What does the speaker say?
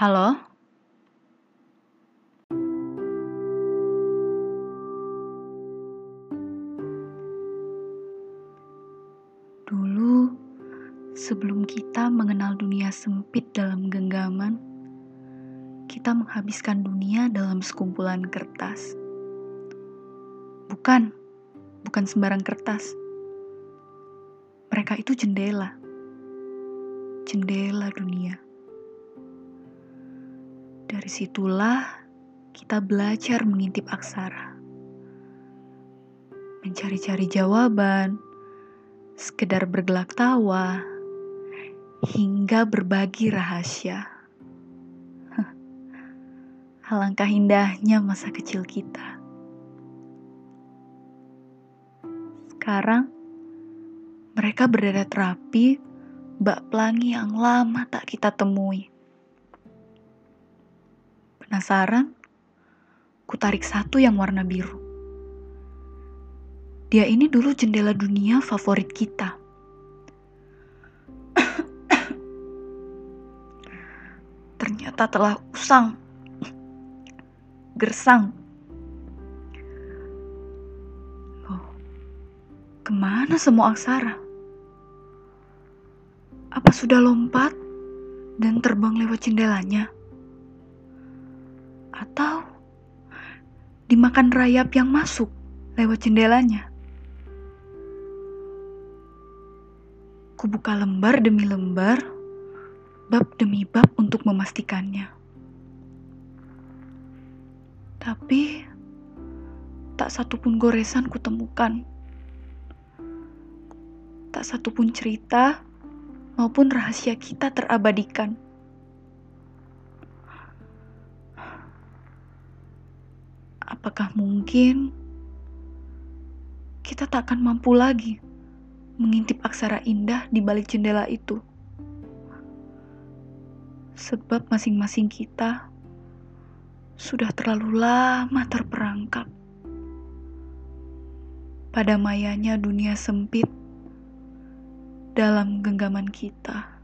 Halo? Dulu, sebelum kita mengenal dunia sempit dalam genggaman, kita menghabiskan dunia dalam sekumpulan kertas. Bukan, bukan sembarang kertas. Mereka itu jendela. Jendela dunia. Dari situlah kita belajar mengintip aksara. Mencari-cari jawaban, sekedar bergelak tawa, hingga berbagi rahasia. Alangkah indahnya masa kecil kita. Sekarang, mereka berdadat rapi, bak pelangi yang lama tak kita temui. Penasaran? Kutarik satu yang warna biru. Dia ini dulu jendela dunia favorit kita. Ternyata telah usang, gersang. Loh, ke mana semua aksara? Apa sudah lompat dan terbang lewat jendelanya? Atau dimakan rayap yang masuk lewat jendelanya? Kubuka lembar demi lembar, bab demi bab untuk memastikannya. Tapi tak satupun goresan kutemukan. Tak satupun cerita maupun rahasia kita terabadikan. Apakah mungkin kita tak akan mampu lagi mengintip aksara indah di balik jendela itu? Sebab masing-masing kita sudah terlalu lama terperangkap pada mayanya dunia sempit dalam genggaman kita.